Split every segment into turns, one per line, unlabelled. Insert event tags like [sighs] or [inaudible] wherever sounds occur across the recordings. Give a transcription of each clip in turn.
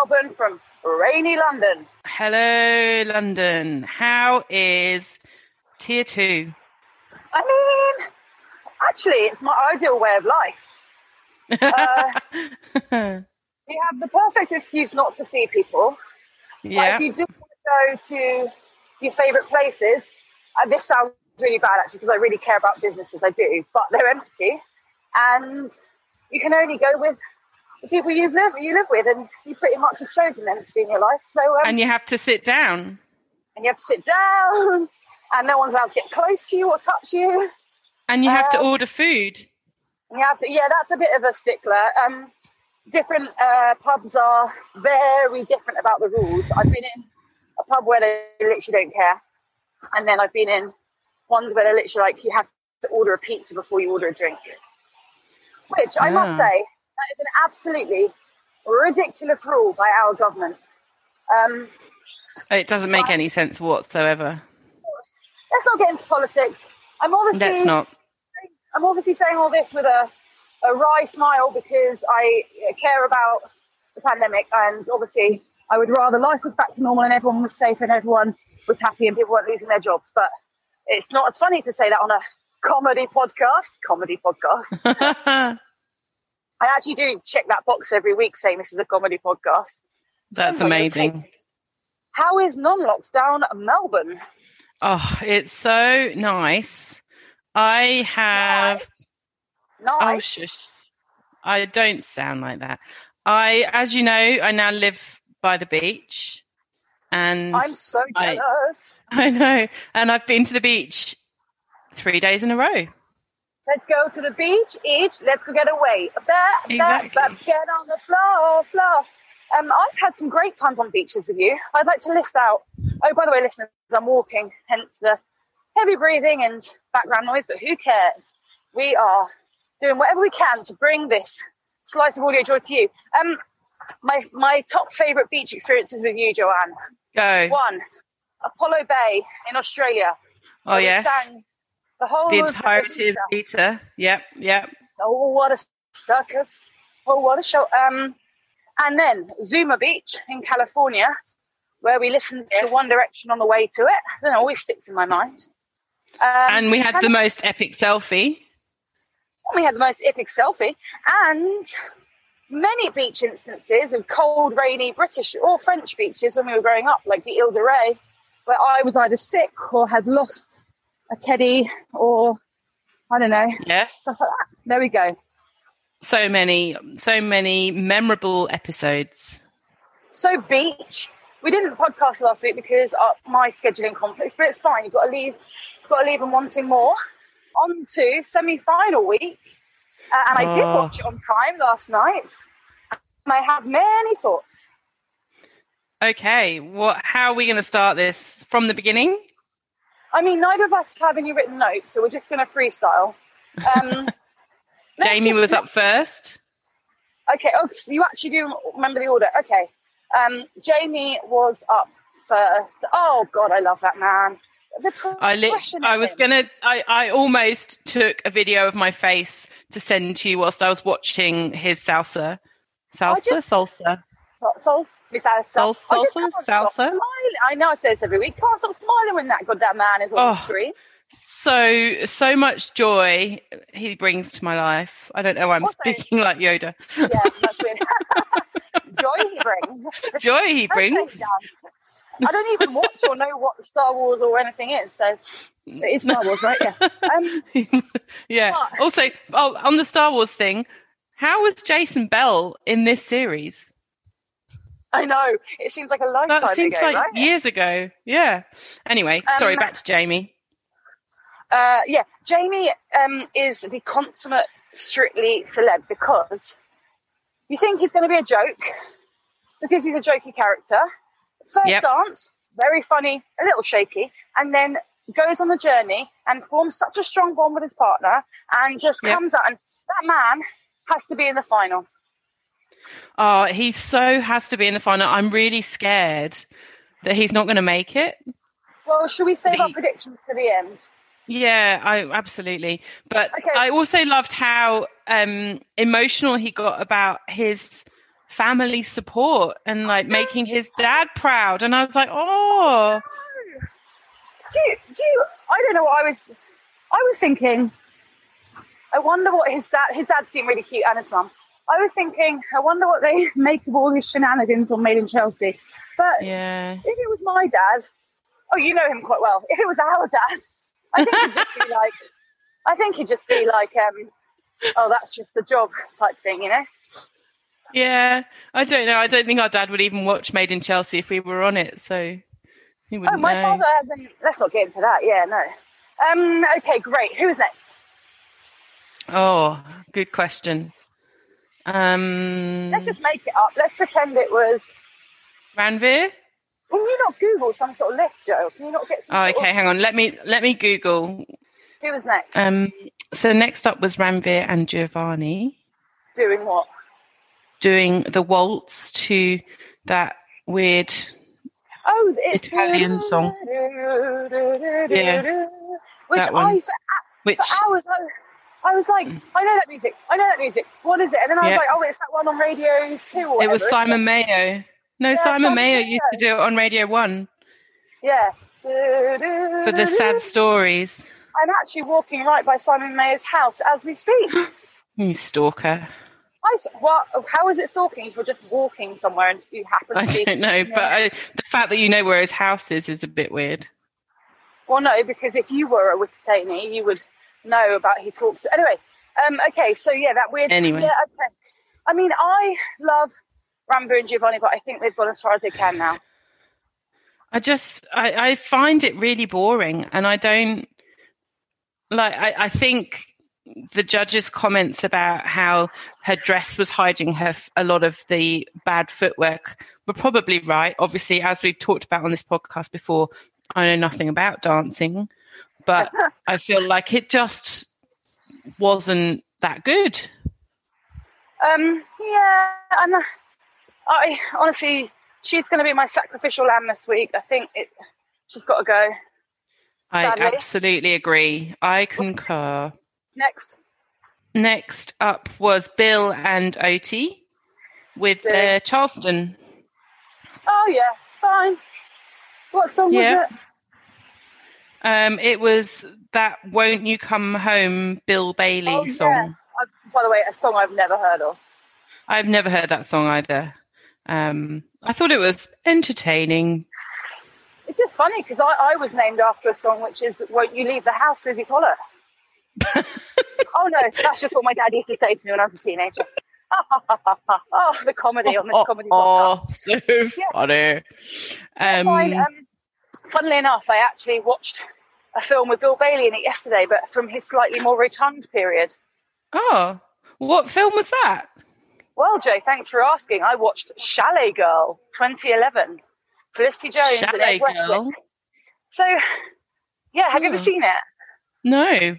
Melbourne from rainy London.
Hello, London. How is tier two?
I mean, actually, it's my ideal way of life. [laughs] Uh, you have the perfect excuse not to see people.
Yeah.
if you do want to go to your favourite places, uh, this sounds really bad actually because I really care about businesses, I do, but they're empty. And you can only go with the people you live, you live with, and you pretty much have chosen them to be in your life. So, um,
And you have to sit down.
and you have to sit down, and no one's allowed to get close to you or touch you.
And you have to
Um,
order food.
You have to, yeah, that's a bit of a stickler. Um, different uh, pubs are very different about the rules. I've been in a pub where they literally don't care, and then I've been in ones where they're literally like you have to order a pizza before you order a drink. Which I must
Ah.
say, that is an absolutely ridiculous rule by our government. Um,
It doesn't make any sense whatsoever.
let's not get into politics. I'm obviously
Let's not.
I'm obviously saying all this with a, a wry smile because I care about the pandemic and obviously I would rather life was back to normal and everyone was safe and everyone was happy and people weren't losing their jobs. But it's not as funny to say that on a comedy podcast. Comedy podcast. [laughs] I actually do check that box every week saying this is a comedy podcast.
That's amazing.
take. How is non-lockdown Melbourne?
Oh, it's so nice. I have.
Nice.
Oh, shush. I don't sound like that. I, as you know, I now live by the beach. And
I'm so
I-
jealous. [laughs]
I know. And I've been to the beach three days in a row.
Let's go to the beach, eat, let's go get away. Ba,
Exactly.
ba, get on the floor, floor. Um, I've had some great times on beaches with you. I'd like to list out. Oh, by the way, listeners, I'm walking, hence the heavy breathing and background noise, but who cares? We are doing whatever we can to bring this slice of audio joy to you. Um, my my top favourite beach experiences with you, Joanne.
Go.
One, Apollo Bay in Australia.
Oh,
we
yes.
sang The whole
The entirety of. Peter. Yep, yep.
Oh, what a circus. Oh, what a show. Um, and then Zuma Beach in California, where we listened
Yes.
to One Direction on the way to it. That always sticks in my mind. Um,
And we had the most epic selfie.
we had the most epic selfie and many beach instances of cold, rainy British or French beaches when we were growing up, like the Ile de Ré, where I was either sick or had lost a teddy or I don't know,
Yes.
stuff like that. There we go.
So many, so many memorable episodes.
So beach. We didn't podcast last week because of my scheduling conflicts, but it's fine. You've got to leave. Got to leave and wanting more. On to semi-final week, uh, and I did
Oh.
watch it on time last night. And I have many thoughts.
Okay, what? How are we going to start this from the beginning?
I mean, neither of us have any written notes, so we're just going to freestyle. Um, [laughs]
Jamie was up first.
Okay. Oh, so you actually do remember the order. Okay. Um, Jamie was up first. Oh God, I love that man. The
I lit- I was gonna. I, I almost took a video of my face to send to you whilst I was watching his salsa, salsa,
just-
salsa.
Sol- sol- Miss Alice,
Sol-
I just
salsa? Salsa?
I know I say this every week. Can't stop smiling when that goddamn man is on
Oh.
the screen.
So so much joy he brings to my life. I don't know why I'm
Also-
speaking like Yoda.
Yeah. [laughs] [laughs] Joy he brings.
Joy he brings.
I don't even watch or know what Star Wars or anything is, so it is Star Wars, right? Yeah. [laughs] Um,
yeah.
But-
Also, oh, on the Star Wars thing, how was Jason Bell in this series?
I know it seems like a lifetime
That seems
ago,
like
right?
years ago. Yeah. Anyway, sorry,
Um,
back to Jamie.
Uh, yeah, Jamie um, is the consummate strictly celeb because you think he's going to be a joke because he's a jokey character. First
Yep.
dance, very funny, a little shaky, and then goes on the journey and forms such a strong bond with his partner and just
Yep.
comes out. And that man has to be in the final.
Oh, he so has to be in the final. I'm really scared that he's not going to make it.
Well, should we save our predictions to the end?
Yeah, I absolutely. But
Okay.
I also loved how um, emotional he got about his family support and like making his dad proud. And I was like, oh,
do you, do you, I don't know what I was, I was thinking, I wonder what his dad, his dad seemed really cute and his mum. I was thinking, I wonder what they [laughs] make of all his shenanigans on Made in Chelsea. But
yeah.
if it was my dad, oh, you know him quite well. [laughs] If it was our dad, I think he'd just be [laughs] like, I think he'd just be like, um, oh, that's just the job type thing, you know?
Yeah, I don't know. I don't think our dad would even watch Made in Chelsea if we were on it. So he
Oh,
wouldn't
my
know.
father hasn't, let's not get into that. Yeah, no. Um, okay, great. Who's next?
Oh, good question. Um,
Let's just make it up. Let's pretend it was
Ranvir.
Can you not Google some sort of list, Joe? Can you not get some
Oh,
sort of-
okay. Hang on. Let me let me Google.
Who was next?
Um, so next up was Ranvir and Giovanni
Doing what?
doing the waltz to that weird.
Oh, it's
Italian song. [laughs] Yeah,
Which
that one.
I, for,
Which
hours, I, I was like, I know that music. I know that music. What is it? And then I was
Yeah.
like, oh, it's that one on Radio 2 or
it was Simon? Mayo. No,
Yeah,
Simon
Simon
Mayo used to do it on Radio One
Yeah.
for the sad stories.
I'm actually walking right by Simon Mayo's house as we speak. [gasps]
You stalker.
I, what, how is it stalking if you're just walking somewhere and you happen
I
be...
don't know, but I, the fact that you know where his house is is a bit weird.
Well, no, because if you were a Wittertainee, you would know about his talks. Anyway, um, okay, so yeah, that weird.
Anyway.
yeah, okay. I mean, I love Rambo and Giovanni, but I think they've gone as far as they can now.
I just I, I find it really boring, and I don't like. I, I think the judge's comments about how her dress was hiding her a lot of the bad footwork were probably right. Obviously, as we've talked about on this podcast before, I know nothing about dancing, but I feel like it just wasn't that good.
Um, yeah, and I honestly, she's going to be my sacrificial lamb this week. I think it. She's got to go.
I absolutely agree. I concur.
Next,
Next up was Bill and Oti with their Charleston.
oh yeah, fine. What song
Yeah.
was it?
Um, it was that "Won't You Come Home" Bill Bailey
Oh, yeah.
song.
By the way, a song I've never heard of.
I've never heard that song either. Um, I thought it was entertaining.
It's just funny because I, I was named after a song which is "Won't You Leave the House, Lizzie Collett." [laughs] oh no, that's just what my dad used to say to me when I was a teenager. [laughs] oh, the comedy on this comedy podcast.
oh, so funny.
Fine,
Um,
um, funnily enough, I actually watched a film with Bill Bailey in it yesterday, but from his slightly more rotund period.
oh, what film was that?
Well, Jay, thanks for asking. I watched Chalet Girl 2011, Felicity Jones and
Chalet
Ed Westwick.
Girl.
So, yeah, have you ever
Oh.
seen it?
No.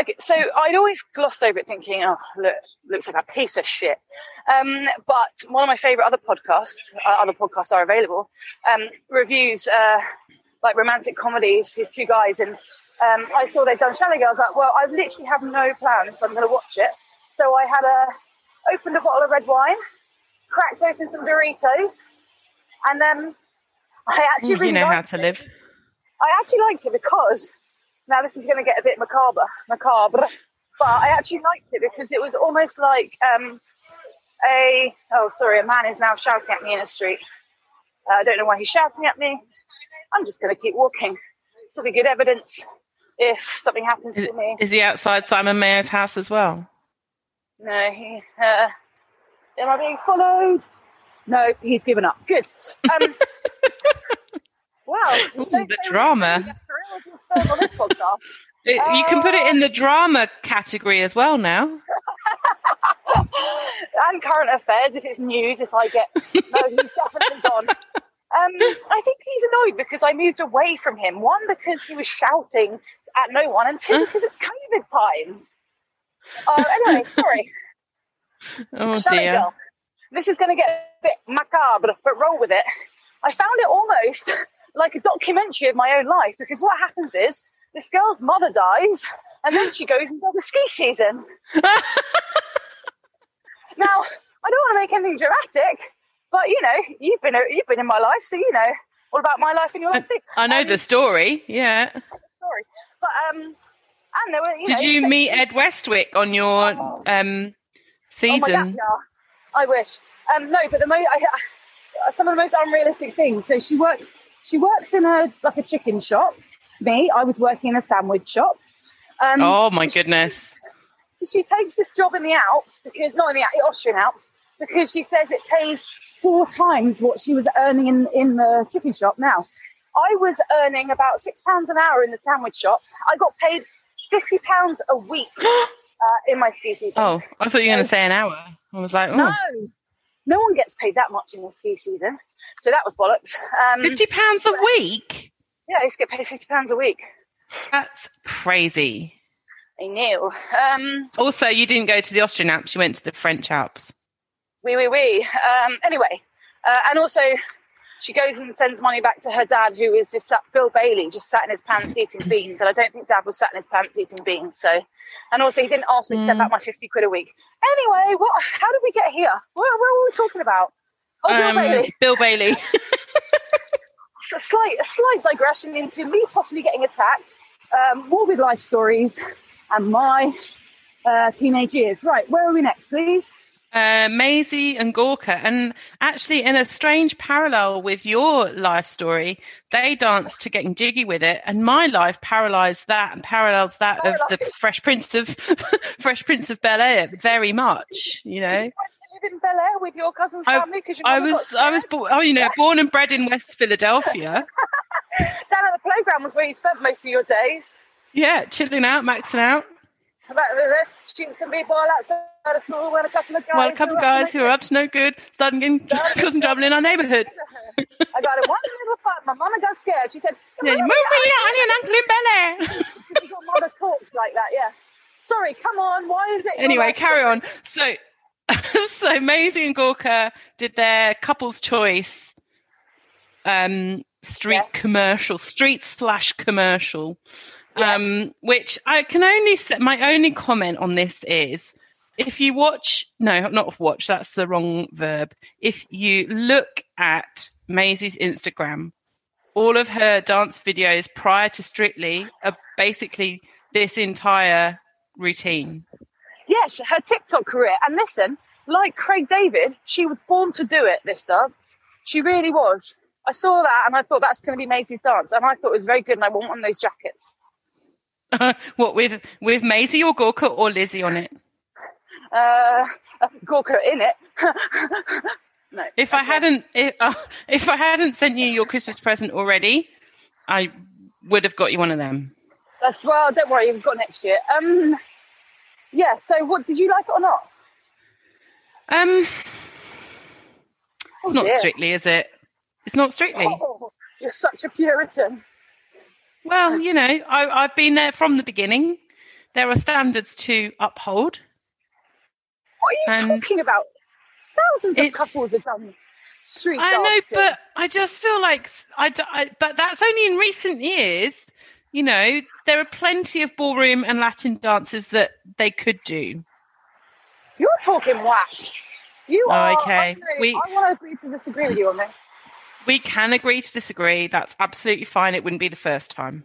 Okay, so I'd always glossed over it, thinking, "Oh, look, looks like a piece of shit." Um, but one of my favorite other podcasts, uh, other podcasts are available, um, reviews uh, like romantic comedies with two guys, and um, I saw they'd done Chalet Girls. I was like, well, I literally have no plans, so I'm going to watch it. So I had a opened a bottle of red wine, cracked open some Doritos, and then I actually really
you know how to
it.
live.
I actually liked it because now this is going to get a bit macabre, macabre, but I actually liked it because it was almost like um, a oh sorry, a man is now shouting at me in the street. Uh, I don't know why he's shouting at me. I'm just going to keep walking. This will be good evidence if something happens
Is,
to me.
is he outside Simon Mayo's house as well?
No, he. Uh, am I being followed? No, he's given up. Good. Um, [laughs] wow. [laughs]
Ooh, the drama.
On this podcast.
It- you can put it in the drama category as well now. [laughs]
and current affairs if it's news. If I get no, he's definitely gone. Um, I think he's annoyed because I moved away from him. One because he was shouting at no one, and two because it's COVID times. Uh, anyway, sorry. [laughs]
Oh dear.
This is going to get a bit macabre, but roll with it. I found it almost like a documentary of my own life because what happens is this girl's mother dies, and then she goes and does a ski season. [laughs] Now, I don't want to make anything dramatic, but you know, you've been you've been in my life, so you know all about my life and your life too.
I know
Um,
the story. Yeah.
story, but um, and there were. You
Did
know,
you meet Ed Westwick on your um
Oh my
season?
God, yeah, I wish. Um, no, but the most I, I- some of the most unrealistic things. So she works. She works in a like a chicken shop. Me, I was working in a sandwich shop. Um,
oh my goodness.
she takes this job in the Alps because not in the Al- Austrian Alps because she says it pays four times what she was earning in in the chicken shop. Now, I was earning about six pounds an hour in the sandwich shop. I got paid fifty pounds a week [gasps] uh, in my ski season.
Oh, I thought you were going to say an hour. I was like, oh,
no one gets paid that much in the ski season, so that was bollocks. Um,
fifty pounds a week.
Yeah, I used to get paid fifty pounds a week.
That's crazy.
I knew. Um,
Also, you didn't go to the Austrian Alps; you went to the French Alps.
wee wee wee. Um, anyway, uh, and also she goes and sends money back to her dad, who is just sat, Bill Bailey, just sat in his pants eating beans. And I don't think dad was sat in his pants eating beans. So, and also he didn't ask me to send back my 50 quid a week. Anyway, what, how did we get here? What, what were we talking about? Oh, Bill
Um,
Bailey.
Bill Bailey. [laughs] [laughs]
A slight, a slight digression into me possibly getting attacked, um, morbid life stories, and my uh, teenage years. Right, where are we next, please?
Uh, Maisie and Gorka. And actually, in a strange parallel with your life story, they danced to Getting Jiggy with It, and my life parallels that and parallels that of the Fresh Prince of [laughs] Fresh Prince of Bel Air very much. You know,
You live in Bel Air with your cousin's
I,
family because
I was I was bo- oh you know born and bred in West Philadelphia. [laughs]
down at the playground was where you spent most of your days.
Yeah, chilling out, maxing out.
About the shooting some people outside of school when a couple of guys.
Well, a couple of guys who are up to no good, starting getting causing [laughs] trouble in our neighbourhood. [laughs]
I got in one little fight. My mama got scared. She said,
Yeah, you move me on your uncle in Bel
your mother talks like that, yeah. Sorry, come on. Why is it?
anyway, carry on. So, [laughs] so Maisie and Gorka did their couple's choice um, street
Yes.
commercial, street slash commercial.
Yes.
Um, which I can only say, my only comment on this is if you watch, no, not watch, that's the wrong verb. If you look at Maisie's Instagram, all of her dance videos prior to Strictly are basically this entire routine.
Yes, her TikTok career. And listen, like Craig David, she was born to do it, this dance. She really was. I saw that and I thought that's going to be Maisie's dance. And I thought it was very good and I want one of those jackets. [laughs]
what with with Maisie or Gorka or Lizzie on it?
Uh, Gorka in it. [laughs] no.
If I hadn't if, [laughs] uh, if I hadn't sent you your Christmas present already, I would have got you one of them.
That's well, don't worry, you've got next year. Um, yeah. So, what did you like it or not?
Um, it's
Oh,
not
dear.
strictly, is it? It's not strictly.
Oh, you're such a Puritan.
Well, you know, I, I've been there from the beginning. there are standards to uphold.
What are you
And
talking about? Thousands of couples have done street
I know, but I just feel like I. But that's only in recent years. You know, there are plenty of ballroom and Latin dances that they could do.
You're talking whack. You
Oh,
are.
okay.
Gonna-
We-
I want to agree to disagree with you on this.
We can agree to disagree. That's absolutely fine. It wouldn't be the first time.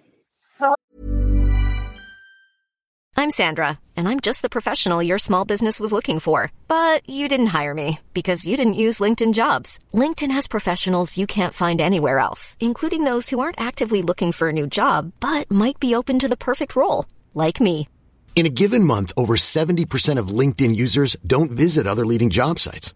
I'm Sandra, and I'm just the professional your small business was looking for. But you didn't hire me because you didn't use LinkedIn jobs. LinkedIn has professionals you can't find anywhere else, including those who aren't actively looking for a new job but might be open to the perfect role, like me.
In a given month, over 70% of LinkedIn users don't visit other leading job sites.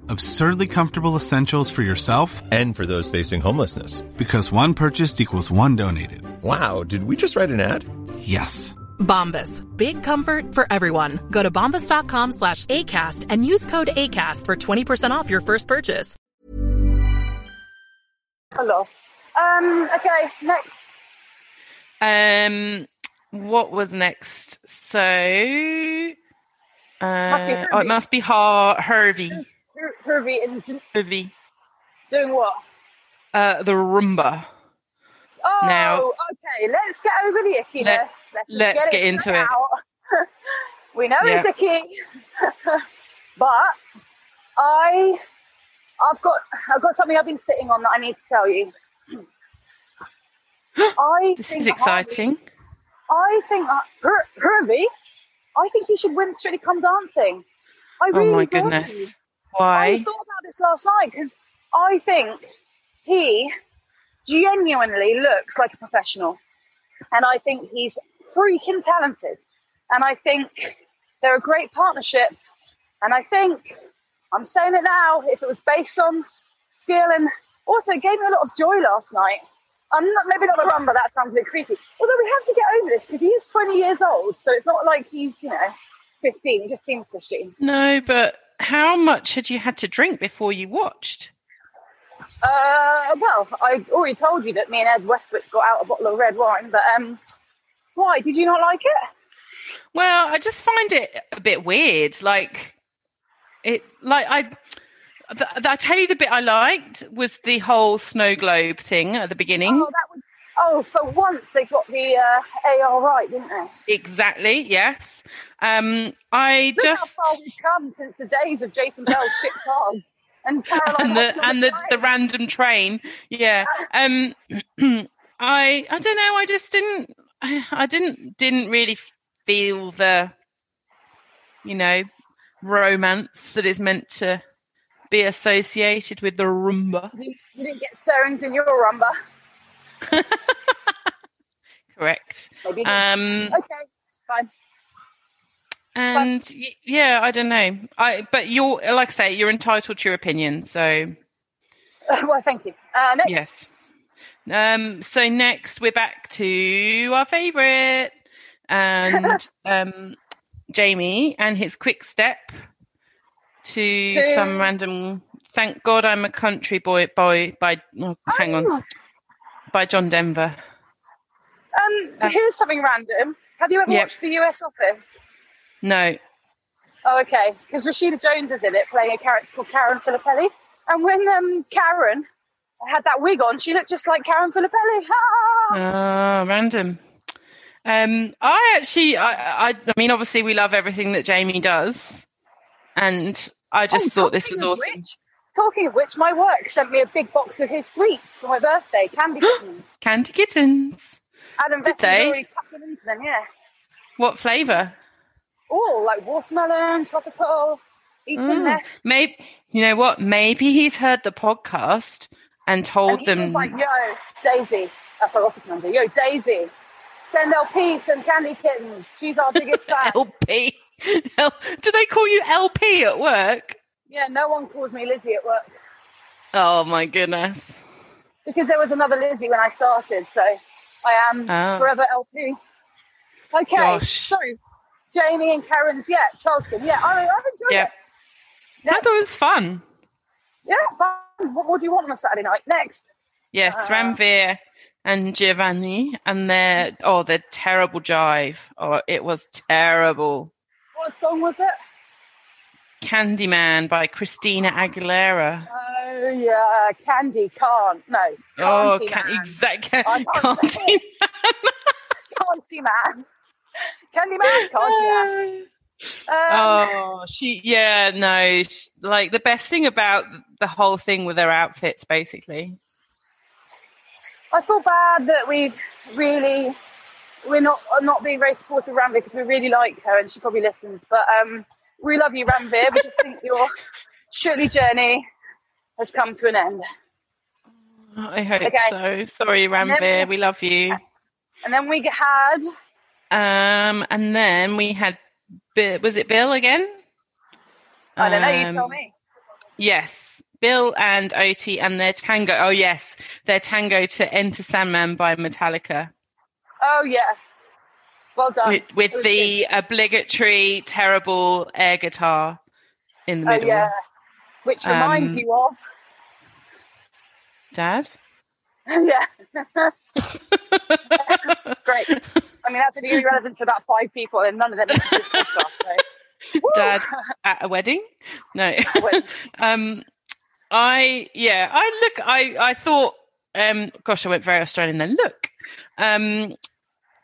Absurdly comfortable essentials for yourself
And for those facing homelessness.
because one purchased equals one donated.
Wow, did we just write an ad?
Yes.
Bombas. Big comfort for everyone. Go to bombas.com slash ACAST and use code ACAST for 20% off your first purchase.
Hello. Um. Okay. Next.
Um, what was next? So, uh, oh, it must be Har- HRVY.
Her- HRVY and
Hervey.
doing what?
Uh, the Roomba.
Oh,
Now-
okay. Let's get over the ickiness.
Let-
let's
let's
get,
get
it
into it. [laughs]
we know
Yeah.
it's icky, [laughs] but I, I've got, I've got something I've been sitting on that I need to tell you. [gasps] I
This is exciting.
I think uh, HRVY, I think he should win Strictly Come Dancing. I
Oh my goodness.
I
Why?
I thought about this last night because I think he genuinely looks like a professional, and I think he's freaking talented, and I think they're a great partnership, and I think I'm saying it now. If it was based on skill and also it gave me a lot of joy last night. I'm not, maybe not a rumba. That sounds a bit creepy. Although we have to get over this because he is 20 years old, so it's not like he's you know 15. He just seems 15.
No, but how much had you had to drink before you watched?
Uh, well, I've already told you that me and Ed Westwick got out a bottle of red wine, but um, why did you not like it?
Well, I just find it a bit weird. Like it, like I, th- I tell you, the bit I liked was the whole snow globe thing at the beginning.
Oh, that was. Oh, for once they got the uh, AR right, didn't they?
Exactly. Yes. Um, I
Look
just
how far we've come since the days of Jason Bell's [laughs] shit cars and Caroline
and the and the, the random train. Yeah. Um, [clears throat] I I don't know. I just didn't. I, I didn't didn't really feel the, you know, romance that is meant to be associated with the rumba.
You, you didn't get stirrings in your rumba. [laughs]
Correct.
Maybe you did.
Um,
okay, fine.
and y- yeah, I don't know. I but you're like I say, you're entitled to your opinion. So [laughs]
well, thank you. Uh, next.
yes. Um. So next, we're back to our favourite, and [laughs] um, Jamie and his quick step to
To-
some random. Thank God I'm a country boy. Boy by oh, hang on,
Oh.
By John Denver.
Um, here's something random. Have you ever
Yep.
watched The US Office?
No.
Oh, okay. Because Rashida Jones is in it, playing a character called Karen Filippelli. And when um, Karen had that wig on, she looked just like Karen Filippelli. [laughs]
Ah, random. Um, I actually, I, I, I mean, obviously, we love everything that Jamie does, and I just
Oh,
thought this was awesome.
Talking of which, my work sent me a big box of his sweets for my birthday, candy [gasps] kittens.
Candy kittens.
Adam
Did they?
already them into them, yeah.
What flavour?
All like watermelon, tropical,
Mm. Maybe you know what? Maybe he's heard the podcast and told
And
them.
like, yo, Daisy, that's our office number. Yo, Daisy, send LP some candy kittens. She's our biggest fan. [laughs]
LP. L- Do they call you LP at work?
Yeah, no one calls me Lizzie at work
Oh my goodness.
because there was another Lizzie when I started, so I am
Oh.
forever LP. Okay,
Gosh.
so Jamie and Karen's, yeah, Charleston, yeah, I, I've enjoyed
Yeah.
it.
I thought it was fun.
Yeah, fun. What more do you want on a Saturday night? Next.
Yeah, it's
Uh,
Ranvir and Giovanni, and their oh, their terrible jive. Oh, it was terrible.
What song was it?
Candyman by Christina Aguilera.
Oh, yeah, Candy can't. No,
Oh, can, exactly. Candy
Man. Candy Man, Candy Man. Um,
oh, she, yeah, no, sh like the best thing about the whole thing with their outfits, basically.
I feel bad that we've really we're not not being very supportive around Ranvir because we really like her and she probably listens. But um, we love you, Ranvir. We just think your Shirley journey has come to an end.
I hope
Okay.
so. Sorry, Ranvir,
we-
we love you.
And then we had
Um, and then we had, was it Bill again?
I don't know. You
Um,
tell me.
Yes, Bill and Oti and their tango. Oh yes, their tango to "Enter Sandman" by Metallica
Oh yeah, well done.
with, with the obligatory terrible air guitar in the
good. Oh
middle.
yeah, which reminds
Um,
you of
Dad. [laughs]
yeah. [laughs] Great. I mean, that's only relevant to about five people, and none of them listen to this podcast. So. [laughs]
Dad at a wedding? No.
wedding.
um, I yeah, I look. I I thought. Um, gosh, I went very Australian then. Look, um,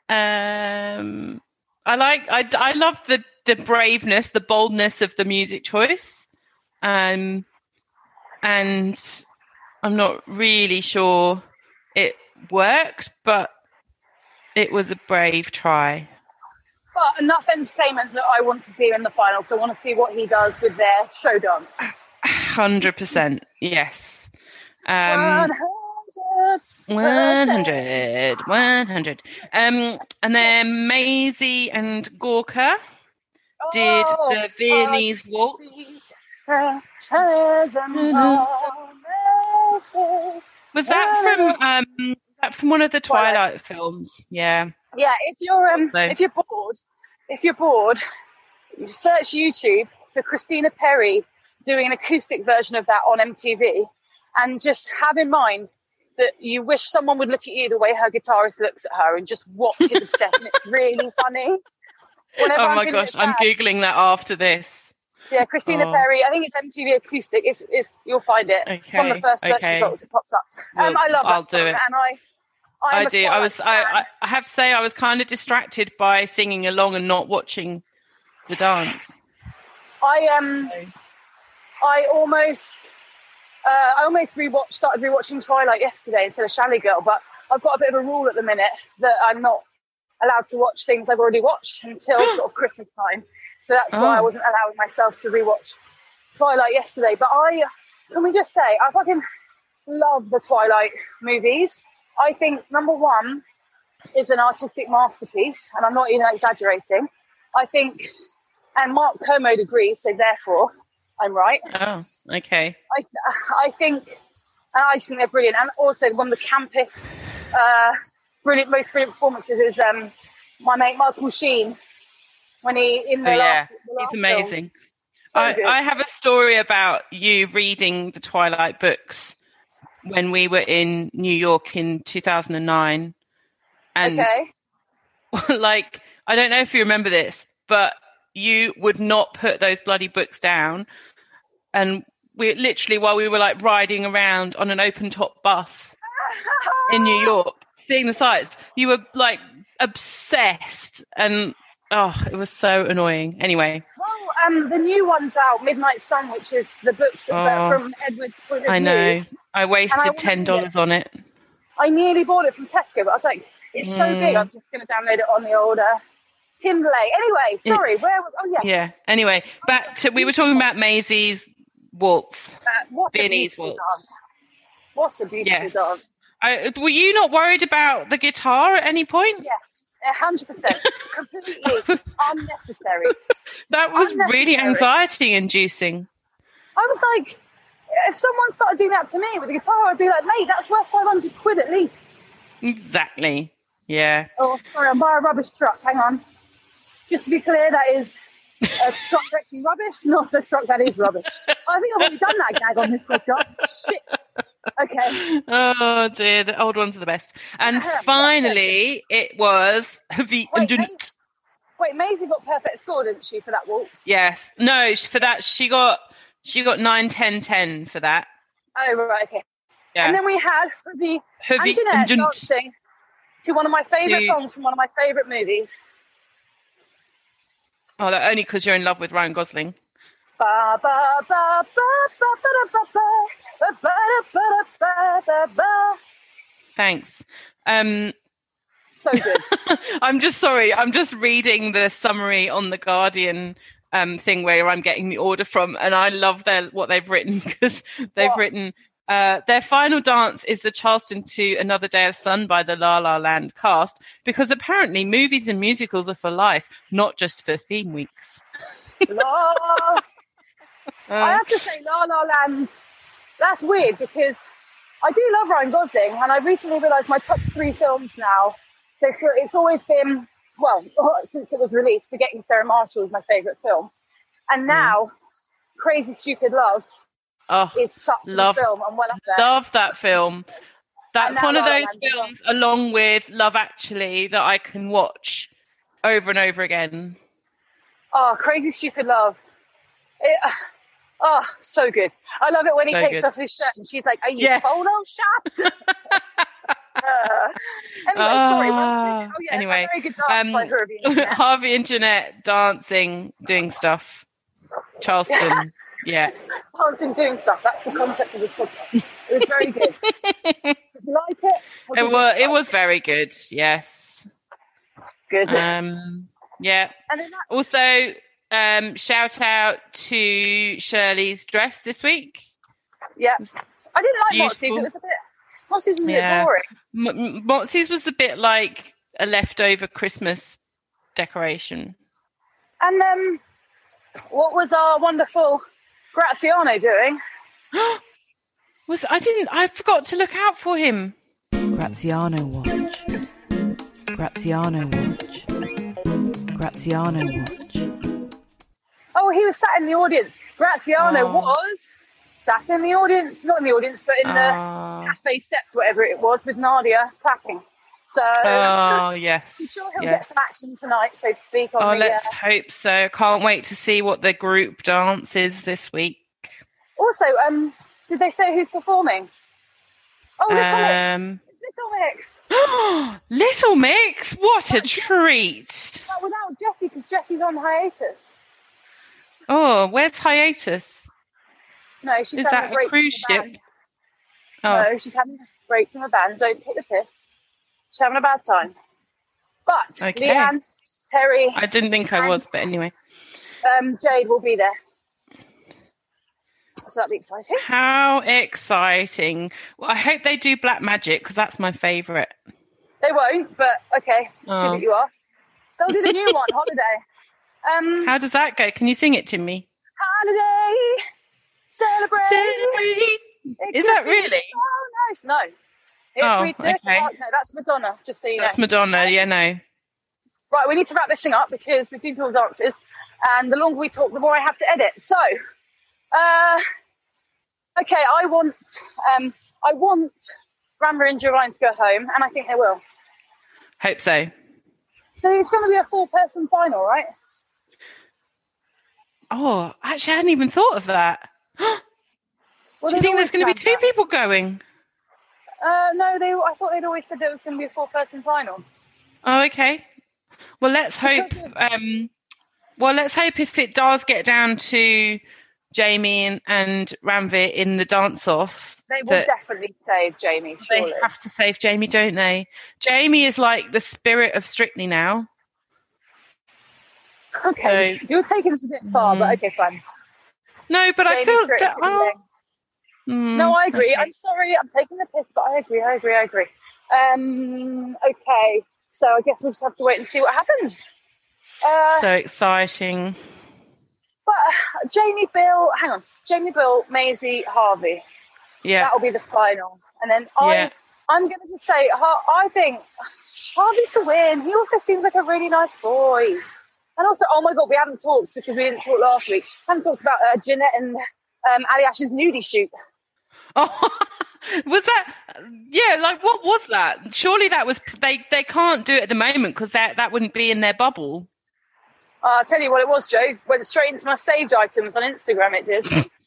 um, I like. I I love the the braveness, the boldness of the music choice. Um, and I'm not really sure it worked, but it was a brave try.
But enough entertainment that I want to see in the final. So I want to see what he does with their show dance. [sighs]
Hundred percent, yes. Um,
100.
100, 100. Um, and then Maisie and Gorka did
Oh,
the Viennese waltz. Was that from um, that from one of the
Twilight.
Twilight films? Yeah.
Yeah, if you're um,
So-
if you're bored, if you're bored, you search YouTube for Christina Perri doing an acoustic version of that on MTV, and just have in mind that you wish someone would look at you the way her guitarist looks at her, and just watch his [laughs] obsession. It's really funny. Whenever
oh
I'm
my gosh, I'm googling that after this.
Yeah, Christina
Oh.
Perri. I think it's MTV Acoustic. It's, it's you'll find it. It's one of the first search
okay.
results that pops up. Um,
Well,
I love that
I'll do
song,
it.
and I. I'm
I do. I was. I. I, I have to say, I was kind of distracted by singing along and not watching the dance.
I um, I almost, uh, I almost rewatched, started rewatching Twilight yesterday instead of Chalet Girl, but I've got a bit of a rule at the minute that I'm not allowed to watch things I've already watched until [gasps] sort of Christmas time. So that's why I
Oh.
wasn't allowing myself to rewatch Twilight yesterday. But I, can we just say, I fucking love the Twilight movies. I think number one is an artistic masterpiece, and I'm not even exaggerating. I think, and Mark Kermode agrees, so therefore I'm right.
Oh, okay.
I, I think, I think they're brilliant. And also one of the campus, uh, brilliant, most brilliant performances is um, my mate Michael Sheen when he in the
Oh, yeah,
last, the last
it's amazing. I. I have a story about you reading the Twilight books when we were in New York in 2009. And
Okay. [laughs]
like, I don't know if you remember this, but you would not put those bloody books down. And we literally, while we were like riding around on an open top bus in New [laughs] York, seeing the sights, you were like obsessed. And oh, it was so annoying. Anyway,
Well, um, the new one's out, Midnight Sun, which is the book
Oh,
from Edward.
I know. I wasted dollars
it.
on it.
I nearly bought it from Tesco, but I was like, it's so
Mm.
big, I'm just going to download it on the old Kindle. Anyway, sorry,
It's-
where was? Oh yeah,
Yeah. Anyway, back to we were talking about Maisie's waltz,
Uh,
Viennese waltz.
dance. What a beautiful
Yes.
dance.
I, were you not worried about the guitar at any point?
Yes, a hundred percent, [laughs] completely unnecessary. [laughs]
That was really anxiety inducing.
I was like, if someone started doing that to me with a guitar, I'd be like, mate, that's worth five hundred quid at least.
Exactly. Yeah.
Oh, sorry, I'm by a rubbish truck. Hang on. [laughs] Just to be clear, that is a truck collecting rubbish, not a truck that is rubbish. I think I've already done that gag on this podcast. Shit. Okay.
Oh dear, the old ones are the best. And [laughs] finally, it was
Wait,
Viendund.
Wait, Maisie got perfect score, didn't she, for that waltz?
Yes. No, for that she got she got 9 10 10 for that.
Oh, right, okay.
Yeah.
And then we had the
Heavy
Anjanette
Anjanette.
dancing to one of my favourite
To-
songs from one of my favourite movies.
Oh, that only because you're in love with Ryan Gosling. Thanks. Um,
so good. [laughs]
I'm just sorry. I'm just reading the summary on the Guardian um, thing where I'm getting the order from, and I love their what they've written because they've
what?
written uh, their final dance is the Charleston to Another Day of Sun by the La La Land cast because apparently movies and musicals are for life, not just for theme weeks.
La. [laughs] I have to say, La La Land, that's weird because I do love Ryan Gosling, and I recently realised my top three films now. So it's always been, well, [laughs] since it was released, Forgetting Sarah Marshall is my favourite film. And now, Crazy Stupid Love
Oh,
is such
love-
a film. I'm well up
love that film. That's one of those
Land as well.
films, along with Love Actually, that I can watch over and over again.
Oh, Crazy Stupid Love. It, [sighs] oh, so good. I love it when
So
he takes
good.
off his shirt and she's like, Are you
Yes.
photoshopped? [laughs] Uh, [laughs] anyway, sorry. what was
Ah?
Oh, yeah,
anyway,
a very good dance
um,
by Herbie. and Janette.
HRVY and Janette dancing, doing stuff. Charleston, [laughs] yeah.
Dancing, doing stuff. That's the concept of this podcast. It was very good. [laughs] Did you like it?
It was, it
like
was very good, yes.
good.
Um, yeah.
and that,
Also, um, shout out to Shirley's dress this week.
yeah, I didn't like
beautiful.
It was a bit. Motsi's was a
Yeah.
bit boring.
M- was a bit like a leftover Christmas decoration.
And um, what was our wonderful Graziano doing? [gasps]
Was I didn't I forgot to look out for him.
Graziano watch. Graziano watch. Graziano watch.
Oh, he was sat in the audience. Graziano
Oh.
was sat in the audience, not in the audience, but in the
Ah.
cafe steps, whatever it was, with Nadia clapping. So
Oh [laughs] yes,
I'm sure he'll get
yes.
some action tonight, so to speak. On
Oh,
the,
let's
uh,
hope so. Can't wait to see what the group dance is this week.
Also, um, did they say who's performing? Oh, Little Mix.
Um,
It's Little Mix. [gasps]
Little Mix, what a treat!
But without Jessie, because Jessie's on hiatus.
Oh, where's hiatus?
No, she's
Is
having
that a
break from
cruise ship?
band.
Oh,
No, she's having a break from the band. Don't hit the piss. She's having a bad time. But
Okay.
Leigh-Anne, Perrie,
I didn't think I was, but anyway.
um, Jade will be there. So that'll be exciting.
How exciting! Well, I hope they do Black Magic because that's my favourite.
They won't, but okay. It's
Oh.
good that you asked. They'll do the new one, [laughs] Holiday. Um,
How does that go? Can you sing it to me?
holiday, celebrate.
Celebrate.
It
Is that really?
So nice. No.
Oh, okay.
no, that's Madonna. Just so you
That's
know.
Madonna. Yeah, no.
Right, we need to wrap this thing up because we've been doing dances, and the longer we talk, the more I have to edit. So, uh, okay, I want, um, I want Rammer and Gerine to go home, and I think they will.
Hope so.
So it's going to be a four-person final, right?
Oh, actually, I hadn't even thought of that. [gasps]
Well,
Do you think there's going to be two
that.
people going?
Uh, no, they. I thought they'd always said it was going to be a four-person final.
Oh, okay. Well, let's hope. Um, well, let's hope if it does get down to Jamie and, and in the dance off,
They will definitely save Jamie. Surely.
they have to save Jamie, don't they? Jamie is like the spirit of Strictly now.
Okay, you're taking this a bit far, but okay, fine.
No, but I feel. Oh,
thing. No, I agree.
okay.
I'm sorry. I'm taking the piss, but I agree. I agree. I agree. Um, okay, so I guess we'll just have to wait and see what happens. Uh,
so exciting.
but uh, Jamie, Bill, hang on. Jamie, Bill, Maisie, HRVY.
Yeah.
That'll be the final. And then I,
Yeah.
I'm going to just say, I think HRVY to win. He also seems like a really nice boy. And also, oh my God, we haven't talked because we didn't talk last week. I haven't talked about uh, Janette and um, Aljaž's nudie shoot.
Oh, [laughs] was that? Yeah, like what was that? Surely that was they. They can't do it at the moment because that that wouldn't be in their bubble.
Uh, I'll tell you what it was, Joe. Went straight into my saved items on Instagram. It did. [laughs]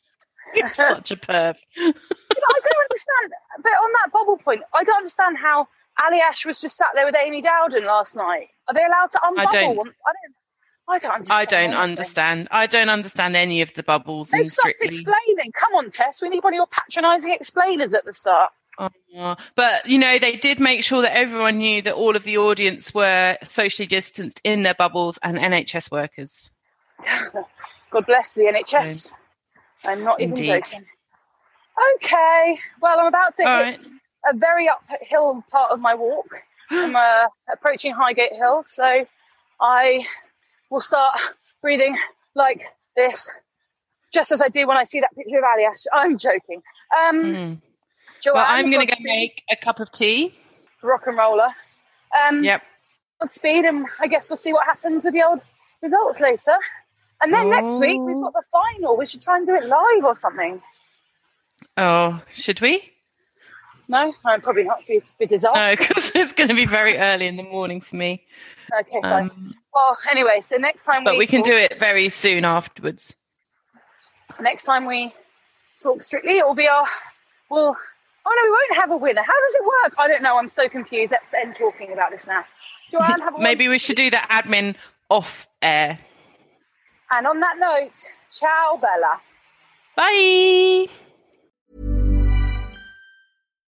It's such a perv. [laughs]
You know, I don't understand. But on that bubble point, I don't understand how Aljaž was just sat there with Amy Dowden last night. Are they allowed to unbubble?
I don't-
I don't. I don't understand.
I don't
anything.
understand. I don't understand any of the bubbles
They've
and
stopped
strictly.
explaining. Come on, Tess. We need one of your patronising explainers at the start.
Oh, but you know, they did make sure that everyone knew that all of the audience were socially distanced in their bubbles and NHS workers. [laughs]
God bless the NHS. I'm not even joking. Okay. Well, I'm about to
All
hit a very uphill part of my walk. [gasps] I'm uh, approaching Highgate Hill, so I will start breathing like this, just as I do when I see that picture of Aljaž. I'm joking. Um,
Mm.
Joanne,
Well, I'm going to go make a cup of tea.
rock and roller. Um,
Yep.
Godspeed, and I guess we'll see what happens with the old results later. And then next week we've got the final. We should try and do it live or something.
Oh, should we?
No, I'm probably not. Be, be disaster.
No, [laughs] because it's going to be very early in the morning for me.
Okay, fine.
Um,
well, anyway, so next time
but
we
we can
talk,
do it very soon afterwards.
Next time we talk strictly, it will be our. Well, oh no, we won't have a winner. How does it work? I don't know. I'm so confused. Let's end talking about this now. Joanne, have a [laughs]
Maybe we should do the admin off air.
And on that note, ciao, Bella.
Bye.